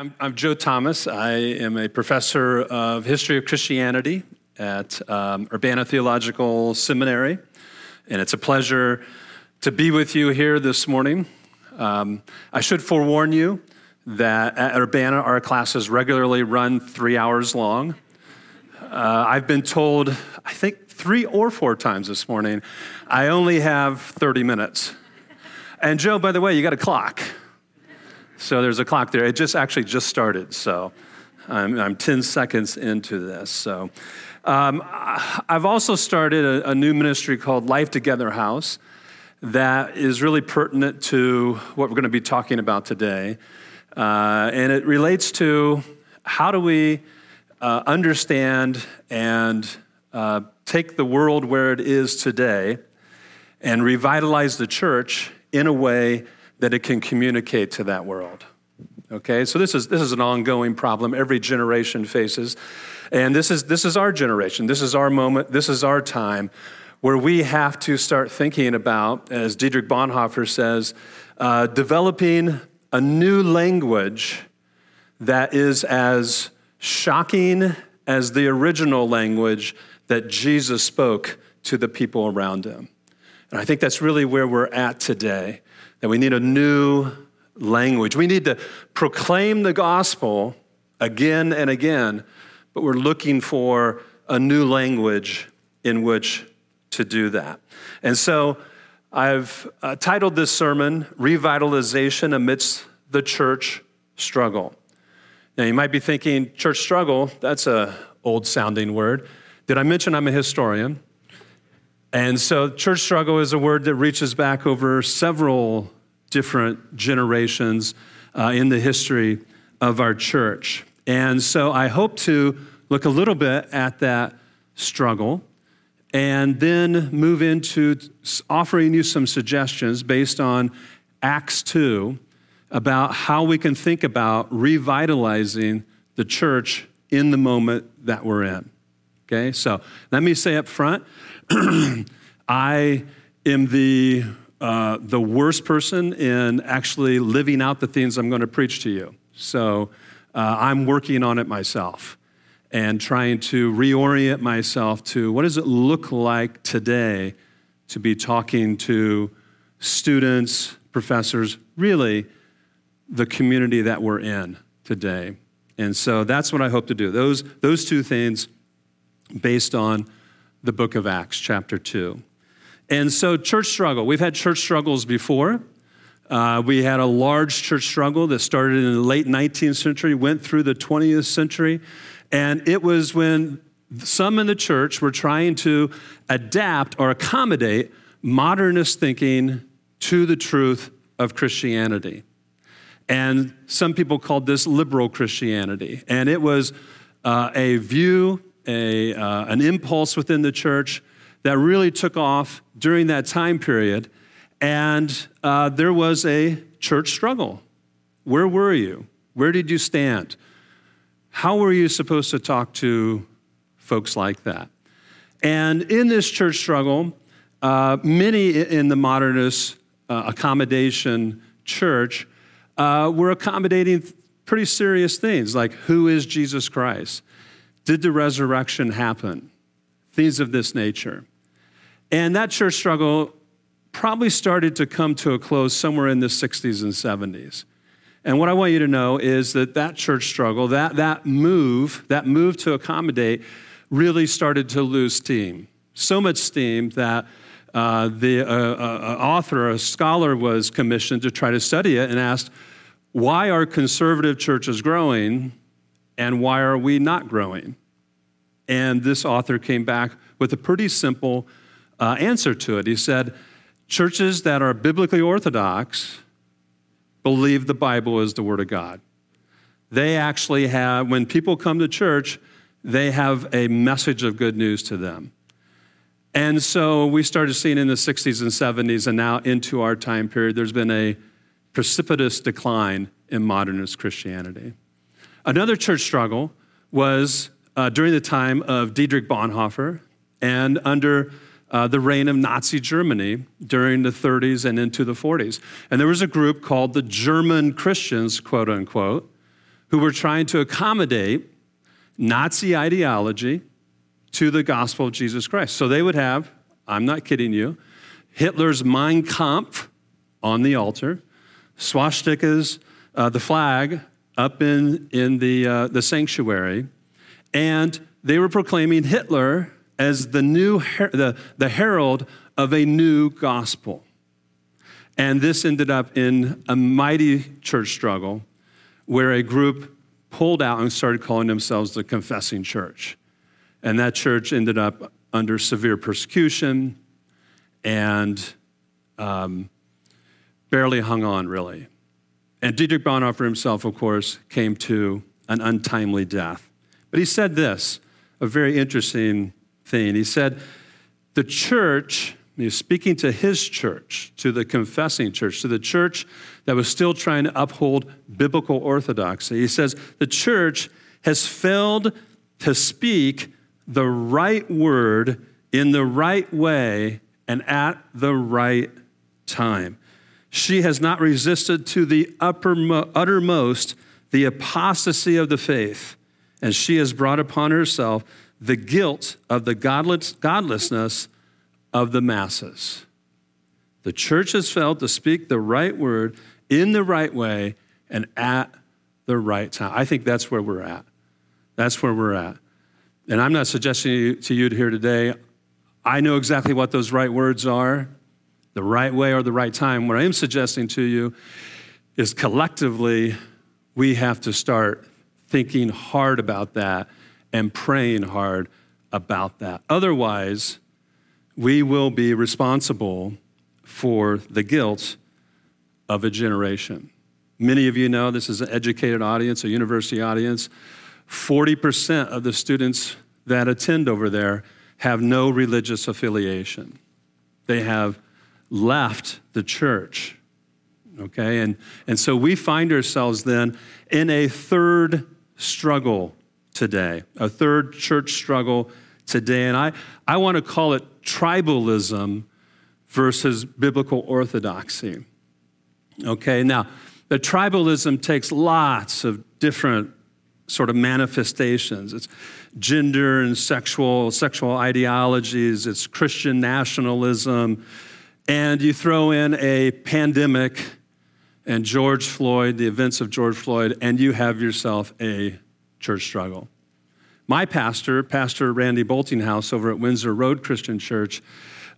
I'm, I'm Joe Thomas. I am a professor of history of Christianity at um, Urbana Theological Seminary, and it's a pleasure to be with you here this morning. Um, I should forewarn you that at Urbana, our classes regularly run three hours long. Uh, I've been told, I think three or four times this morning, I only have 30 minutes. And Joe, by the way, you got a clock. So there's a clock there. It just actually just started. So I'm, I'm 10 seconds into this. So um, I've also started a, a, new ministry called Life Together House that is really pertinent to what we're going to be talking about today. Uh, and it relates to how do we uh, understand and uh, take the world where it is today and revitalize the church in a way that it can communicate to that world. Okay, so this is, this is an ongoing problem every generation faces. And this is, this is our generation, this is our moment, this is our time where we have to start thinking about, as Dietrich Bonhoeffer says, uh, developing a new language that is as shocking as the original language that Jesus spoke to the people around him. And I think that's really where we're at today that we need a new language. We need to proclaim the gospel again and again, but we're looking for a new language in which to do that. And so I've uh, titled this sermon, Revitalization Amidst the Church Struggle. Now you might be thinking, church struggle, that's a old sounding word. Did I mention I'm a historian? And so, church struggle is a word that reaches back over several different generations uh, in the history of our church. And so, I hope to look a little bit at that struggle and then move into offering you some suggestions based on Acts 2 about how we can think about revitalizing the church in the moment that we're in. Okay, so let me say up front I am the, uh, the worst person in actually living out the things I'm going to preach to you. So uh, I'm working on it myself and trying to reorient myself to what does it look like today to be talking to students, professors, really the community that we're in today. And so that's what I hope to do. Those, those two things based on the book of Acts, chapter 2. And so, church struggle. We've had church struggles before. Uh, we had a large church struggle that started in the late 19th century, went through the 20th century. And it was when some in the church were trying to adapt or accommodate modernist thinking to the truth of Christianity. And some people called this liberal Christianity. And it was uh, a view a, uh, an impulse within the church that really took off during that time period. And uh, there was a church struggle. Where were you? Where did you stand? How were you supposed to talk to folks like that? And in this church struggle, uh, many in the modernist uh, accommodation church uh, were accommodating pretty serious things like who is Jesus Christ? Did the resurrection happen? Things of this nature. And that church struggle probably started to come to a close somewhere in the 60s and 70s. And what I want you to know is that that church struggle, that, that move, that move to accommodate, really started to lose steam. So much steam that uh, the uh, uh, author, a scholar, was commissioned to try to study it and asked, why are conservative churches growing and why are we not growing? And this author came back with a pretty simple uh, answer to it. He said, Churches that are biblically orthodox believe the Bible is the Word of God. They actually have, when people come to church, they have a message of good news to them. And so we started seeing in the 60s and 70s, and now into our time period, there's been a precipitous decline in modernist Christianity. Another church struggle was uh, during the time of Dietrich Bonhoeffer and under uh, the reign of Nazi Germany during the 30s and into the 40s. And there was a group called the German Christians, quote unquote, who were trying to accommodate Nazi ideology to the gospel of Jesus Christ. So they would have, I'm not kidding you, Hitler's Mein Kampf on the altar, swastikas, uh, the flag up in, in the, uh, the sanctuary, and they were proclaiming Hitler as the new her- the, the herald of a new gospel. And this ended up in a mighty church struggle where a group pulled out and started calling themselves the Confessing Church. And that church ended up under severe persecution and um, barely hung on, really. And Dietrich Bonhoeffer himself, of course, came to an untimely death. But he said this, a very interesting thing. He said, The church, he was speaking to his church, to the confessing church, to the church that was still trying to uphold biblical orthodoxy. He says, The church has failed to speak the right word in the right way and at the right time. She has not resisted to the uttermost the apostasy of the faith, and she has brought upon herself the guilt of the godless, godlessness of the masses. The church has failed to speak the right word in the right way and at the right time. I think that's where we're at. That's where we're at. And I'm not suggesting to you here today, I know exactly what those right words are, the right way or the right time. What I am suggesting to you is collectively, we have to start thinking hard about that and praying hard about that. Otherwise, we will be responsible for the guilt of a generation. Many of you know this is an educated audience, a university audience. 40% of the students that attend over there have no religious affiliation. They have left the church. Okay? And, and so we find ourselves then in a third struggle today, a third church struggle today. And I, I want to call it tribalism versus biblical orthodoxy. Okay, now, the tribalism takes lots of different sort of manifestations. It's gender and sexual, sexual ideologies, it's Christian nationalism, and you throw in a pandemic and George Floyd, the events of George Floyd, and you have yourself a church struggle. My pastor, Pastor Randy Boltinghouse over at Windsor Road Christian Church,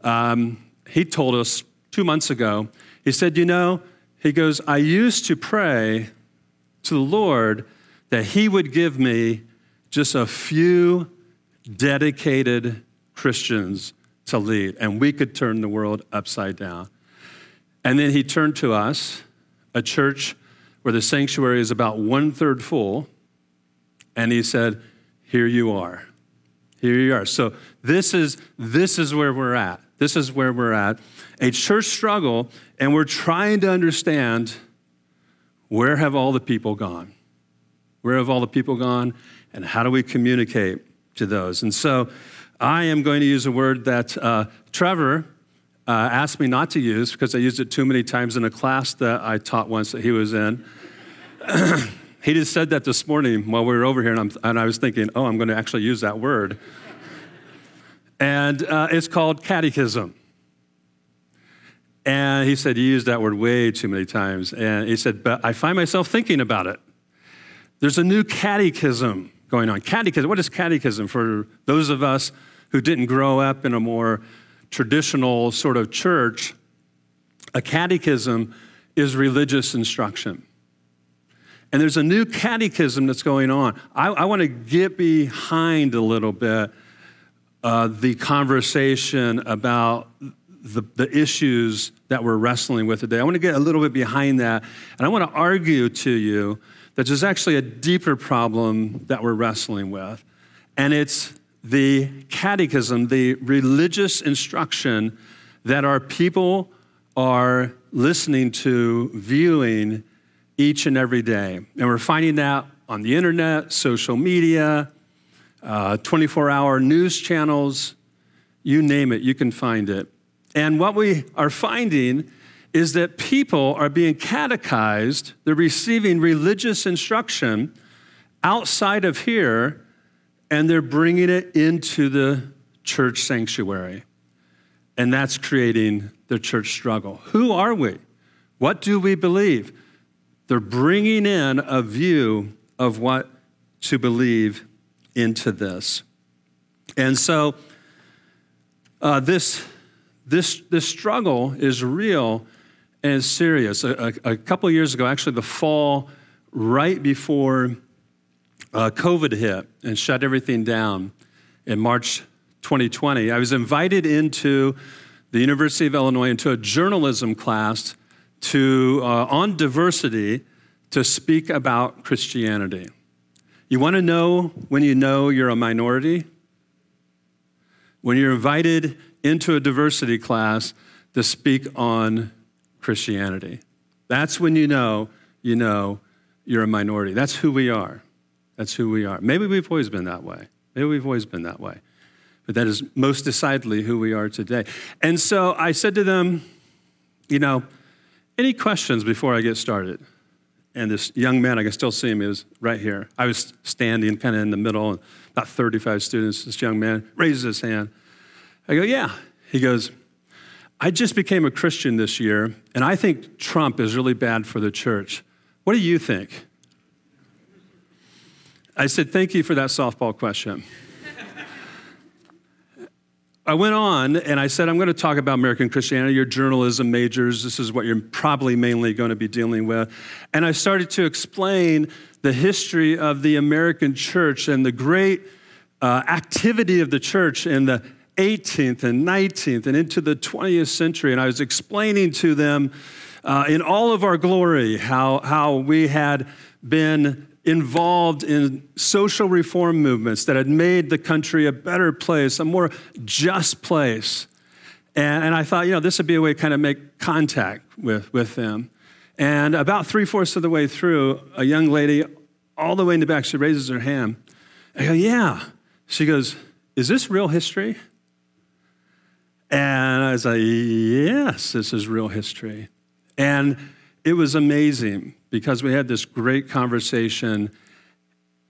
um, he told us two months ago, he said, You know, he goes, I used to pray to the Lord that he would give me just a few dedicated Christians to lead, and we could turn the world upside down. And then he turned to us, a church where the sanctuary is about one third full, and he said, Here you are. Here you are. So this is this is where we're at. This is where we're at. A church struggle, and we're trying to understand where have all the people gone? Where have all the people gone? And how do we communicate to those? And so I am going to use a word that uh, Trevor uh, asked me not to use because I used it too many times in a class that I taught once that he was in. he just said that this morning while we were over here, and, and i was thinking, oh, I'm going to actually use that word. and uh, it's called catechism. And he said, You used that word way too many times. And he said, But I find myself thinking about it. There's a new catechism going on. Catechism, what is catechism for those of us who didn't grow up in a more traditional sort of church? A catechism is religious instruction. And there's a new catechism that's going on. I, I want to get behind a little bit uh, the conversation about the, the issues that we're wrestling with today. I want to get a little bit behind that, and I want to argue to you that there's actually a deeper problem that we're wrestling with, and it's the catechism, the religious instruction that our people are listening to, viewing each and every day. And we're finding that on the internet, social media, 24 uh, hour news channels, you name it, you can find it. And what we are finding is that people are being catechized, they're receiving religious instruction outside of here, and they're bringing it into the church sanctuary. And that's creating the church struggle. Who are we? What do we believe? They're bringing in a view of what to believe into this. And so, uh, this, this, this struggle is real and serious. A, a, a couple years ago, actually, the fall right before uh, COVID hit and shut everything down in March 2020, I was invited into the University of Illinois into a journalism class to, uh, on diversity to speak about Christianity. You want to know when you know you're a minority? When you're invited into a diversity class to speak on Christianity. That's when you know you know you're a minority. That's who we are. That's who we are. Maybe we've always been that way. Maybe we've always been that way. But that is most decidedly who we are today. And so I said to them, you know, any questions before I get started? And this young man, I can still see him, he was right here. I was standing kind of in the middle, and about 35 students. This young man raises his hand. I go, yeah. He goes, I just became a Christian this year, and I think Trump is really bad for the church. What do you think? I said, Thank you for that softball question. I went on and I said, I'm going to talk about American Christianity, your journalism majors. This is what you're probably mainly going to be dealing with. And I started to explain the history of the American church and the great uh, activity of the church in the 18th and 19th and into the 20th century. And I was explaining to them uh, in all of our glory how, how we had been involved in social reform movements that had made the country a better place, a more just place. And, and I thought, you know, this would be a way to kind of make contact with, with them. And about three fourths of the way through, a young lady, all the way in the back, she raises her hand. I go, yeah. She goes, is this real history? And I was like, yes, this is real history. And it was amazing because we had this great conversation.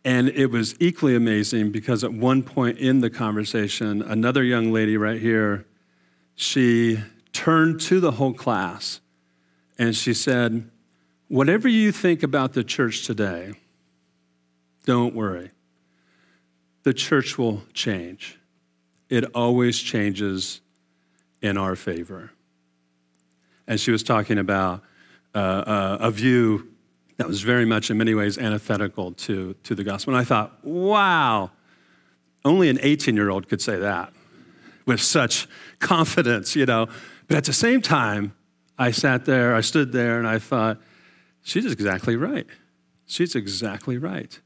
And it was equally amazing because at one point in the conversation, another young lady right here, she turned to the whole class and she said, Whatever you think about the church today, don't worry. The church will change. It always changes in our favor. And she was talking about uh, uh, a view that was very much, in many ways, antithetical to, to the gospel. And I thought, wow, only an 18 year old could say that with such confidence, you know. But at the same time, I sat there, I stood there, and I thought, she's exactly right. She's exactly right.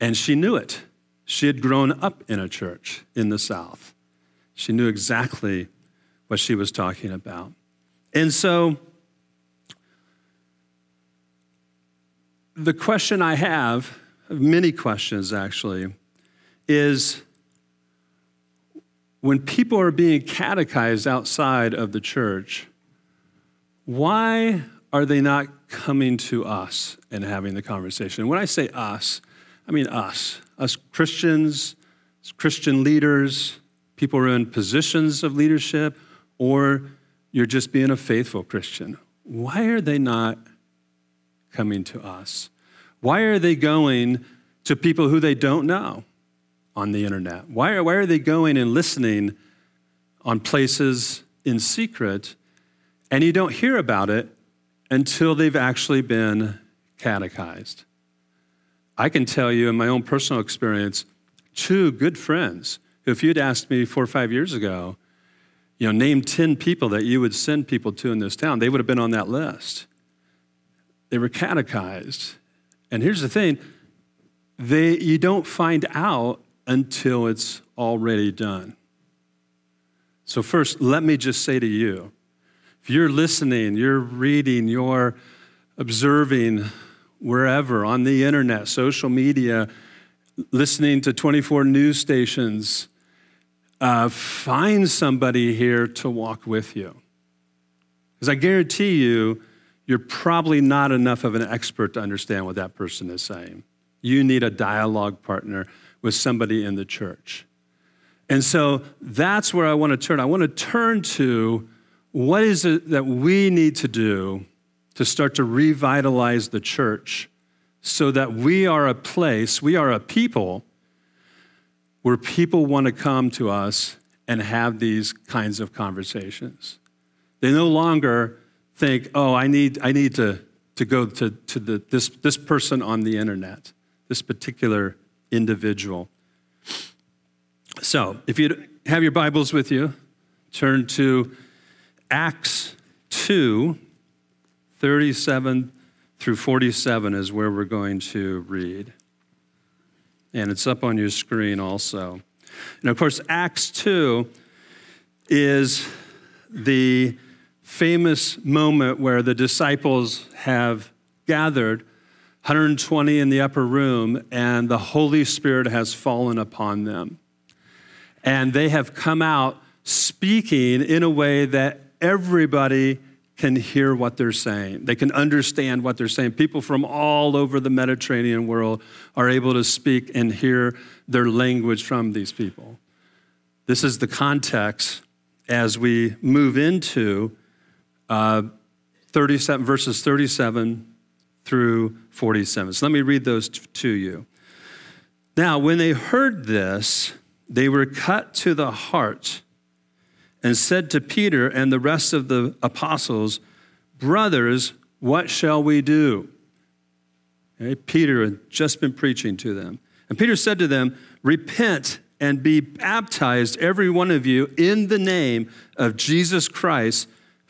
And she knew it. She had grown up in a church in the South. She knew exactly what she was talking about. And so, the question I have, many questions actually, is when people are being catechized outside of the church, why are they not coming to us and having the conversation? When I say us, I mean us, us Christians, Christian leaders, people who are in positions of leadership, or you're just being a faithful Christian. Why are they not coming to us? Why are they going to people who they don't know on the internet? Why are, why are they going and listening on places in secret and you don't hear about it until they've actually been catechized? I can tell you in my own personal experience, two good friends, if you'd asked me four or five years ago, you know, name 10 people that you would send people to in this town, they would have been on that list. They were catechized. And here's the thing they, you don't find out until it's already done. So, first, let me just say to you if you're listening, you're reading, you're observing wherever on the internet, social media, listening to 24 news stations, uh, find somebody here to walk with you. Because I guarantee you, you're probably not enough of an expert to understand what that person is saying. You need a dialogue partner with somebody in the church. And so that's where I want to turn. I want to turn to what is it that we need to do to start to revitalize the church so that we are a place, we are a people where people want to come to us and have these kinds of conversations. They no longer think, oh, I need, I need to, to go to, to the, this, this person on the internet, this particular individual. So, if you have your Bibles with you, turn to Acts 2, 37 through 47 is where we're going to read. And it's up on your screen also. And of course, Acts 2 is the famous moment where the disciples have gathered, 120 in the upper room, and the Holy Spirit has fallen upon them. And they have come out speaking in a way that everybody can hear what they're saying. They can understand what they're saying. People from all over the Mediterranean world are able to speak and hear their language from these people. This is the context as we move into uh, 37, verses 37 through 47. So let me read those t- to you. Now, when they heard this, they were cut to the heart and said to Peter and the rest of the apostles, Brothers, what shall we do? Okay, Peter had just been preaching to them. And Peter said to them, Repent and be baptized, every one of you, in the name of Jesus Christ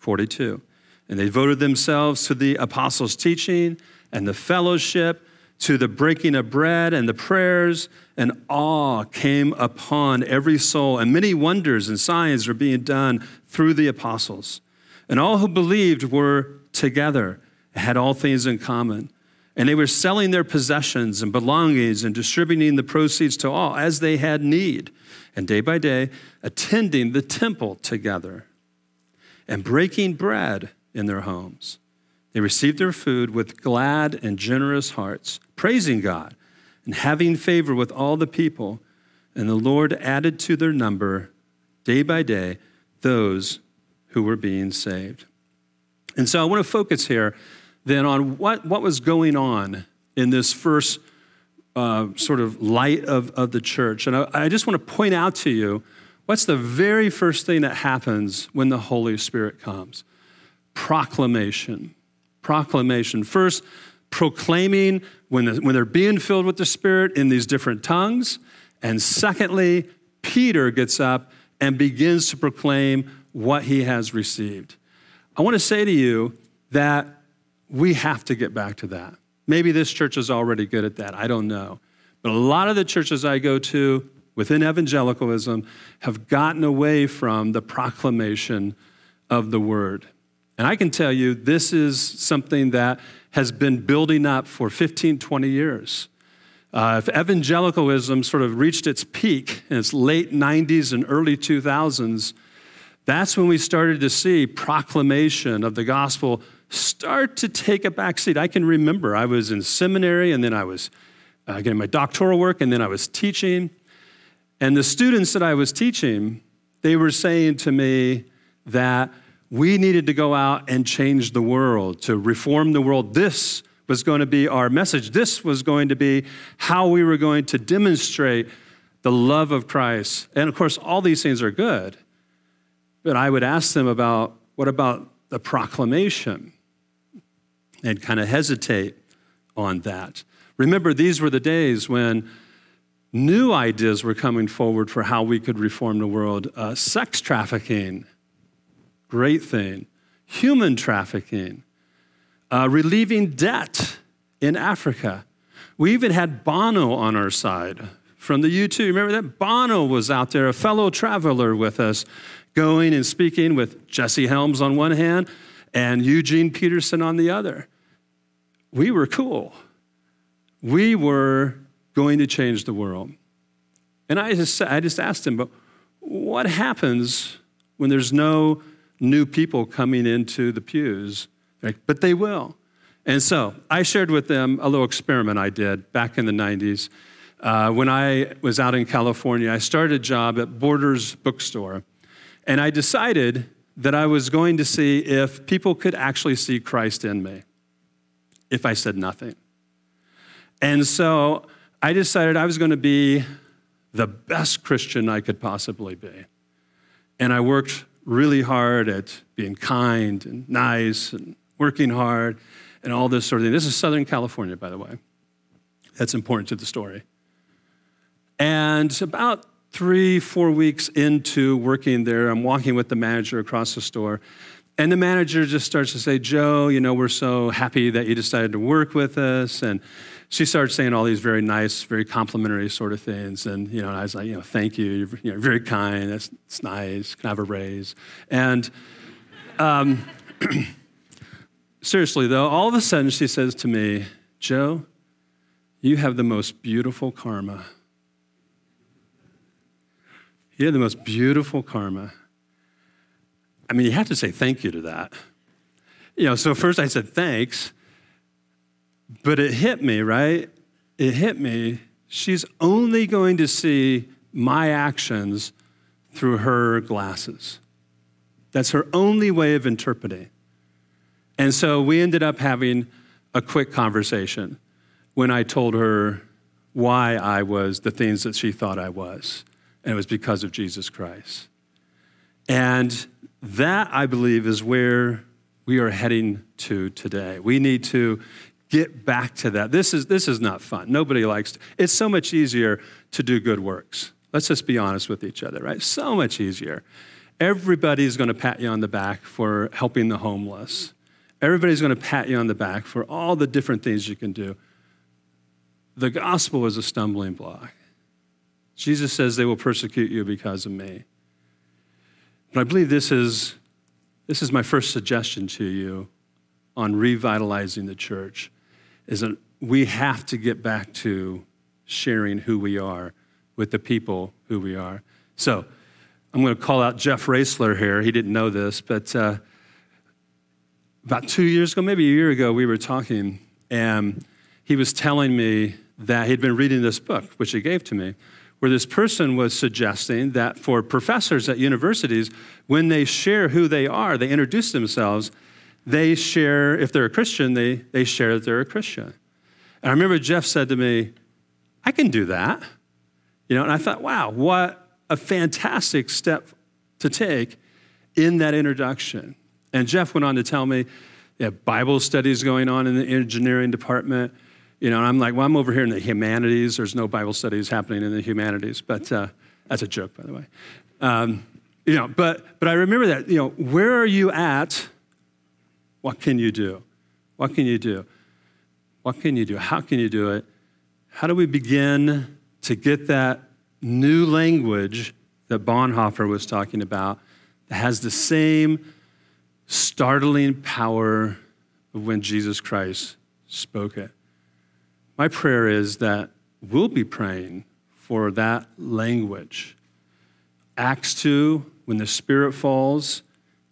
42. And they devoted themselves to the apostles' teaching and the fellowship, to the breaking of bread and the prayers, and awe came upon every soul, and many wonders and signs were being done through the apostles. And all who believed were together, had all things in common. And they were selling their possessions and belongings and distributing the proceeds to all as they had need. And day by day, attending the temple together and breaking bread in their homes they received their food with glad and generous hearts, praising God and having favor with all the people. And the Lord added to their number day by day those who were being saved. And so I want to focus here then on what, what was going on in this first uh, sort of light of, of the church. And I, I just want to point out to you what's the very first thing that happens when the Holy Spirit comes? Proclamation proclamation. First, proclaiming when, the, when they're being filled with the Spirit in these different tongues. And secondly, Peter gets up and begins to proclaim what he has received. I want to say to you that we have to get back to that. Maybe this church is already good at that. I don't know. But a lot of the churches I go to within evangelicalism have gotten away from the proclamation of the word. And I can tell you, this is something that has been building up for 15, 20 years. Uh, if evangelicalism sort of reached its peak in its late 90s and early 2000s, that's when we started to see proclamation of the gospel start to take a backseat. I can remember I was in seminary and then I was uh, getting my doctoral work and then I was teaching. And the students that I was teaching, they were saying to me that we needed to go out and change the world, to reform the world. This was going to be our message. This was going to be how we were going to demonstrate the love of Christ. And of course, all these things are good. But I would ask them about what about the proclamation? And kind of hesitate on that. Remember, these were the days when new ideas were coming forward for how we could reform the world. Uh, sex trafficking Great thing. human trafficking, uh, relieving debt in Africa. We even had Bono on our side from the U2. Remember that? Bono was out there, a fellow traveler with us, going and speaking with Jesse Helms on one hand and Eugene Peterson on the other. We were cool. We were going to change the world. And I just, I just asked him, but what happens when there's no new people coming into the pews? Like, but they will. And so I shared with them a little experiment I did back in the 90s. Uh, when I was out in California, I started a job at Borders Bookstore. And I decided that I was going to see if people could actually see Christ in me if I said nothing. And so I decided I was going to be the best Christian I could possibly be. And I worked really hard at being kind and nice and working hard and all this sort of thing. This is Southern California, by the way. That's important to the story. And about three, four weeks into working there, I'm walking with the manager across the store. And the manager just starts to say, Joe, you know, we're so happy that you decided to work with us. And she starts saying all these very nice, very complimentary sort of things. And, you know, I was like, you know, thank you. You're, you know, very kind. That's, nice. Can I have a raise? And um, seriously, though, all of a sudden she says to me, Joe, you have the most beautiful karma. You have the most beautiful karma. I mean, you have to say thank you to that. You know, so first I said thanks, but it hit me, right? It hit me. She's only going to see my actions through her glasses. That's her only way of interpreting. And so we ended up having a quick conversation when I told her why I was the things that she thought I was and it was because of Jesus Christ. And that, I believe, is where we are heading to today. We need to get back to that. This is, this is not fun. Nobody likes to, it's so much easier to do good works. Let's just be honest with each other, right? So much easier. Everybody's going to pat you on the back for helping the homeless. Everybody's going to pat you on the back for all the different things you can do. The gospel is a stumbling block. Jesus says they will persecute you because of me. But I believe this is, this is my first suggestion to you on revitalizing the church is that we have to get back to sharing who we are with the people who we are. So I'm going to call out Jeff Raisler here. He didn't know this, but uh, about two years ago, maybe a year ago, we were talking, and he was telling me that he'd been reading this book, which he gave to me, where this person was suggesting that for professors at universities, when they share who they are, they introduce themselves, they share, if they're a Christian, they, they share that they're a Christian. And I remember Jeff said to me, I can do that. You know, and I thought, wow, what a fantastic step to take in that introduction. And Jeff went on to tell me, have Bible studies going on in the engineering department. You know, and I'm like, well, I'm over here in the humanities. There's no Bible studies happening in the humanities, but uh, that's a joke, by the way. Um, you know, but but I remember that. You know, where are you at? What can you do? What can you do? What can you do? How can you do it? How do we begin to get that new language that Bonhoeffer was talking about that has the same startling power of when Jesus Christ spoke it? My prayer is that we'll be praying for that language. Acts 2, when the Spirit falls,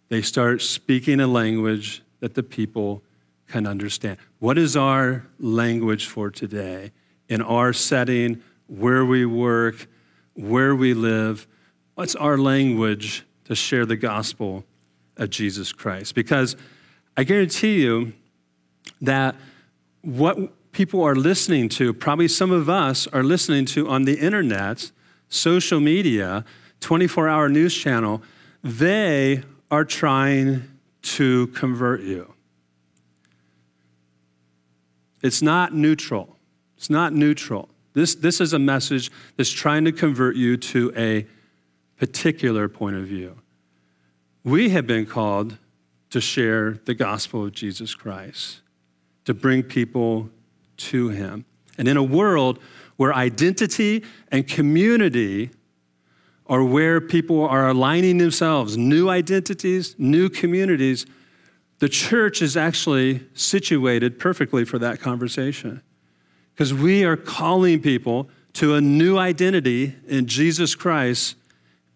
they start speaking a language that the people can understand. What is our language for today in our setting, where we work, where we live? What's our language to share the gospel of Jesus Christ? Because I guarantee you that what people are listening to, probably some of us are listening to on the internet, social media, 24 hour news channel, they are trying to convert you. It's not neutral. It's not neutral. This, this is a message that's trying to convert you to a particular point of view. We have been called to share the gospel of Jesus Christ, to bring people to him. And in a world where identity and community are where people are aligning themselves, new identities, new communities, the church is actually situated perfectly for that conversation. Because we are calling people to a new identity in Jesus Christ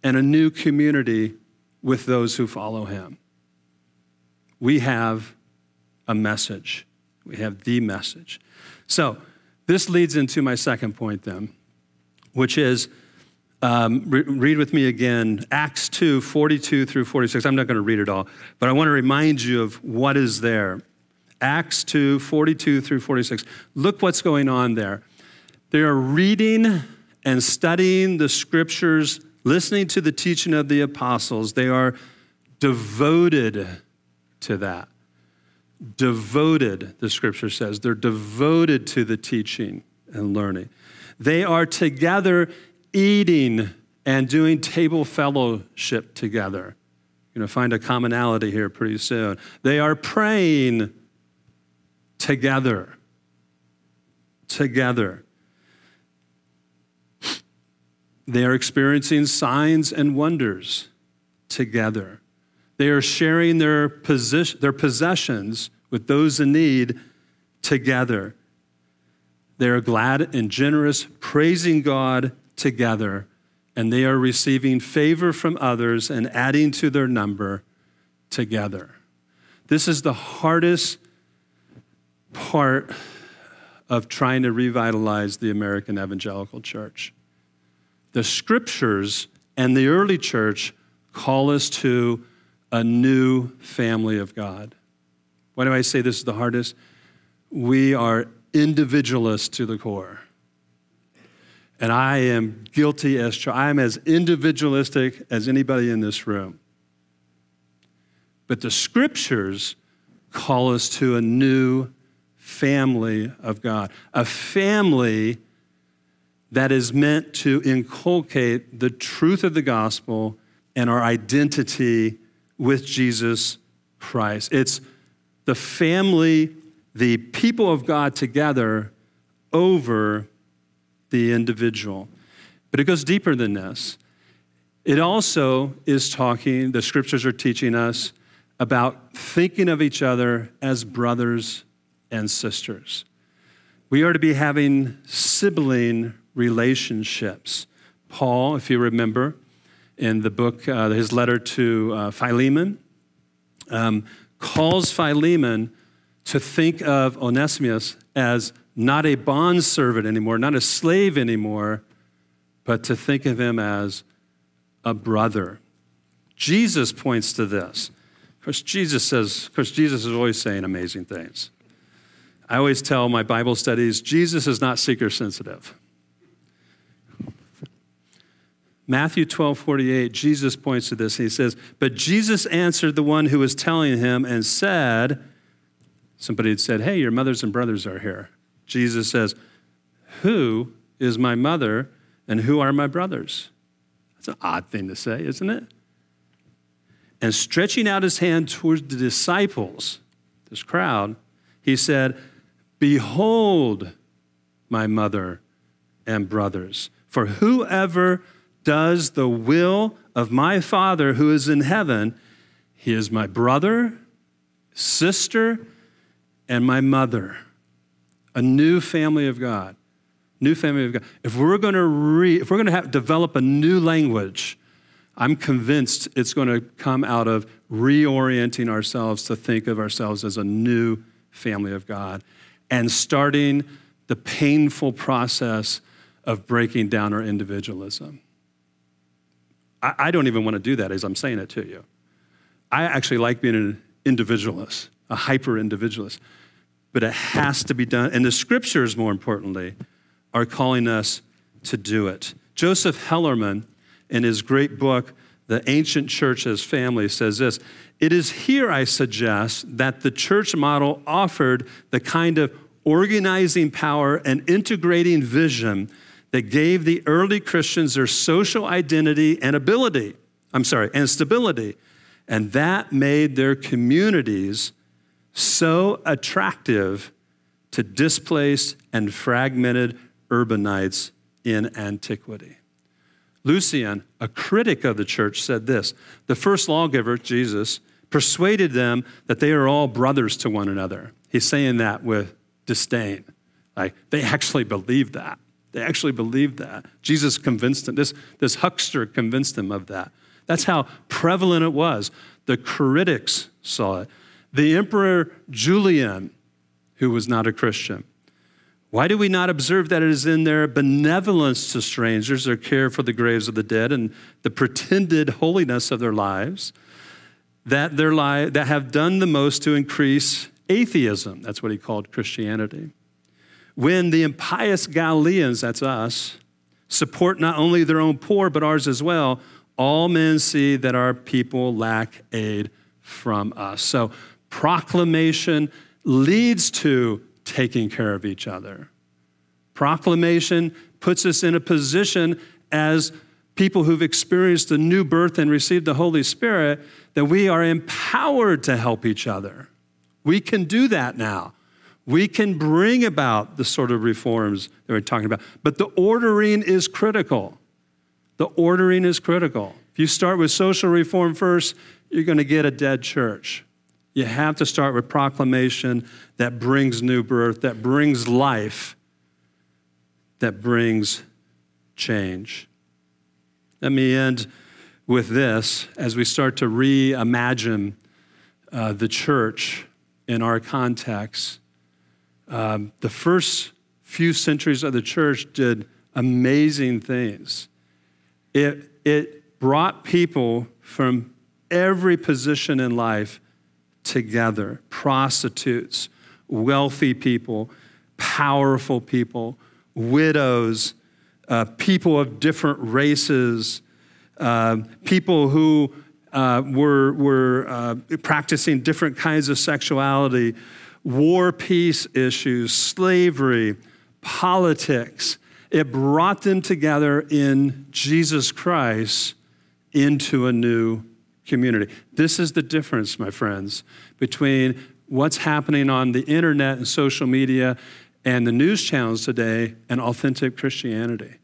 and a new community with those who follow him. We have a message. We have the message. So, this leads into my second point, then, which is um, re- read with me again Acts 2 42 through 46. I'm not going to read it all, but I want to remind you of what is there. Acts 2 42 through 46. Look what's going on there. They are reading and studying the scriptures, listening to the teaching of the apostles. They are devoted to that devoted, the scripture says. They're devoted to the teaching and learning. They are together eating and doing table fellowship together. You're going to find a commonality here pretty soon. They are praying together. Together. They are experiencing signs and wonders together. They are sharing their, position, their possessions with those in need together. They are glad and generous, praising God together, and they are receiving favor from others and adding to their number together. This is the hardest part of trying to revitalize the American evangelical church. The scriptures and the early church call us to a new family of God. Why do I say this is the hardest? We are individualists to the core. And I am guilty as I am as individualistic as anybody in this room. But the scriptures call us to a new family of God, a family that is meant to inculcate the truth of the gospel and our identity with Jesus Christ. It's the family, the people of God together over the individual. But it goes deeper than this. It also is talking, the scriptures are teaching us about thinking of each other as brothers and sisters. We are to be having sibling relationships. Paul, if you remember, in the book, uh, his letter to uh, Philemon, um, calls Philemon to think of Onesimus as not a bondservant anymore, not a slave anymore, but to think of him as a brother. Jesus points to this. Of course, Jesus says, of course, Jesus is always saying amazing things. I always tell my Bible studies, Jesus is not seeker sensitive. Matthew 12, 48, Jesus points to this. He says, But Jesus answered the one who was telling him and said, Somebody had said, Hey, your mothers and brothers are here. Jesus says, Who is my mother and who are my brothers? That's an odd thing to say, isn't it? And stretching out his hand towards the disciples, this crowd, he said, Behold, my mother and brothers. For whoever does the will of my Father who is in heaven, he is my brother, sister, and my mother. A new family of God. New family of God. If we're going to re, if we're going to have, develop a new language, I'm convinced it's going to come out of reorienting ourselves to think of ourselves as a new family of God and starting the painful process of breaking down our individualism. I, I don't even want to do that as I'm saying it to you. I actually like being an individualist, a hyper individualist, but it has to be done. And the scriptures, more importantly, are calling us to do it. Joseph Hellerman, in his great book, The Ancient Church as Family, says this It is here, I suggest, that the church model offered the kind of organizing power and integrating vision that gave the early Christians their social identity and ability, I'm sorry, and stability, And that made their communities so attractive to displaced and fragmented urbanites in antiquity. Lucian, a critic of the church, said this The first lawgiver, Jesus, persuaded them that they are all brothers to one another. He's saying that with disdain. Like, they actually believed that. They actually believed that. Jesus convinced them. This, this huckster convinced them of that. That's how prevalent it was. The critics saw it. The Emperor Julian, who was not a Christian, why do we not observe that it is in their benevolence to strangers, their care for the graves of the dead, and the pretended holiness of their lives that, their li- that have done the most to increase atheism? That's what he called Christianity. When the impious Galileans, that's us, support not only their own poor, but ours as well, all men see that our people lack aid from us. So, proclamation leads to taking care of each other. Proclamation puts us in a position as people who've experienced the new birth and received the Holy Spirit that we are empowered to help each other. We can do that now. We can bring about the sort of reforms that we're talking about. But the ordering is critical. The ordering is critical. If you start with social reform first, you're going to get a dead church. You have to start with proclamation that brings new birth, that brings life, that brings change. Let me end with this as we start to reimagine uh, the church in our context. Um, the first few centuries of the church did amazing things. It, it brought people from every position in life together prostitutes, wealthy people, powerful people, widows, uh, people of different races, uh, people who uh, were, were uh, practicing different kinds of sexuality, war peace issues, slavery, politics. It brought them together in Jesus Christ into a new community. This is the difference, my friends, between what's happening on the internet and social media and the news channels today and authentic Christianity.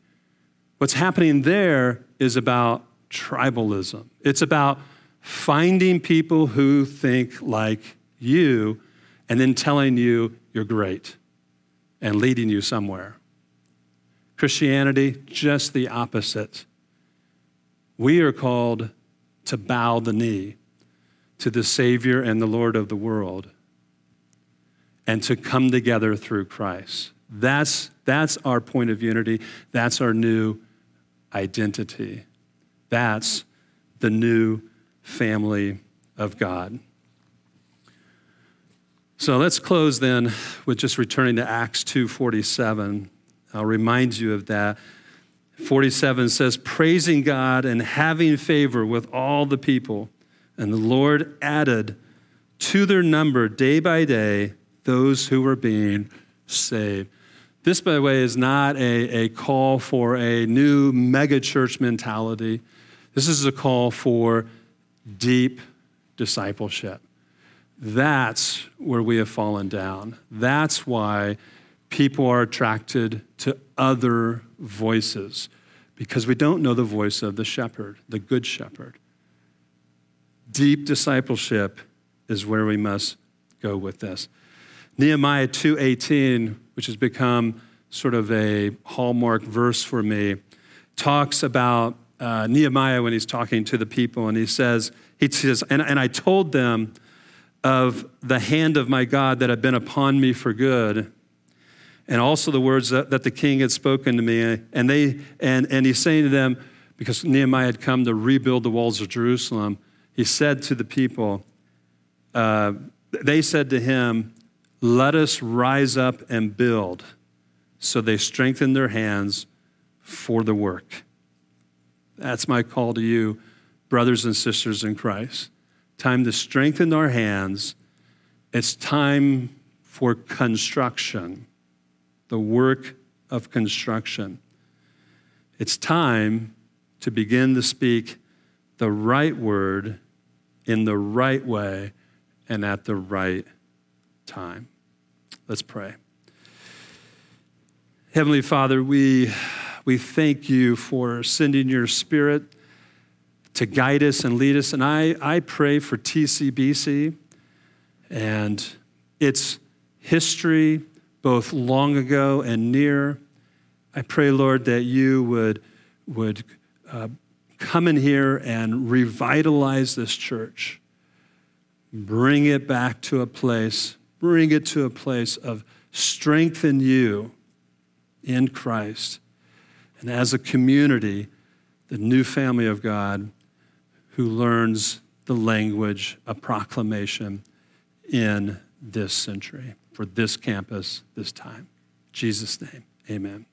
What's happening there is about tribalism, it's about finding people who think like you and then telling you you're great and leading you somewhere. Christianity, just the opposite. We are called to bow the knee to the Savior and the Lord of the world and to come together through Christ. That's, that's our point of unity. That's our new identity. That's the new family of God. So let's close then with just returning to Acts 2:47. I'll remind you of that. 47 says, praising God and having favor with all the people. And the Lord added to their number day by day those who were being saved. This, by the way, is not a, a call for a new megachurch mentality. This is a call for deep discipleship. That's where we have fallen down. That's why people are attracted to other voices because we don't know the voice of the shepherd, the good shepherd. Deep discipleship is where we must go with this. Nehemiah 2:18, which has become sort of a hallmark verse for me, talks about uh, Nehemiah when he's talking to the people, and he says, he says, and, and I told them of the hand of my God that had been upon me for good, and also the words that, that the king had spoken to me. And, they, and, and he's saying to them, because Nehemiah had come to rebuild the walls of Jerusalem, he said to the people, uh, they said to him, Let us rise up and build. So they strengthened their hands for the work. That's my call to you, brothers and sisters in Christ. Time to strengthen our hands. It's time for construction the work of construction. It's time to begin to speak the right word in the right way and at the right time. Let's pray. Heavenly Father, we, we thank you for sending your Spirit to guide us and lead us. And I, I pray for TCBC and its history, both long ago and near. I pray, Lord, that you would, would uh, come in here and revitalize this church. Bring it back to a place, bring it to a place of strength in you in Christ. And as a community, the new family of God who learns the language of proclamation in this century, for this campus, this time. In Jesus' name, amen.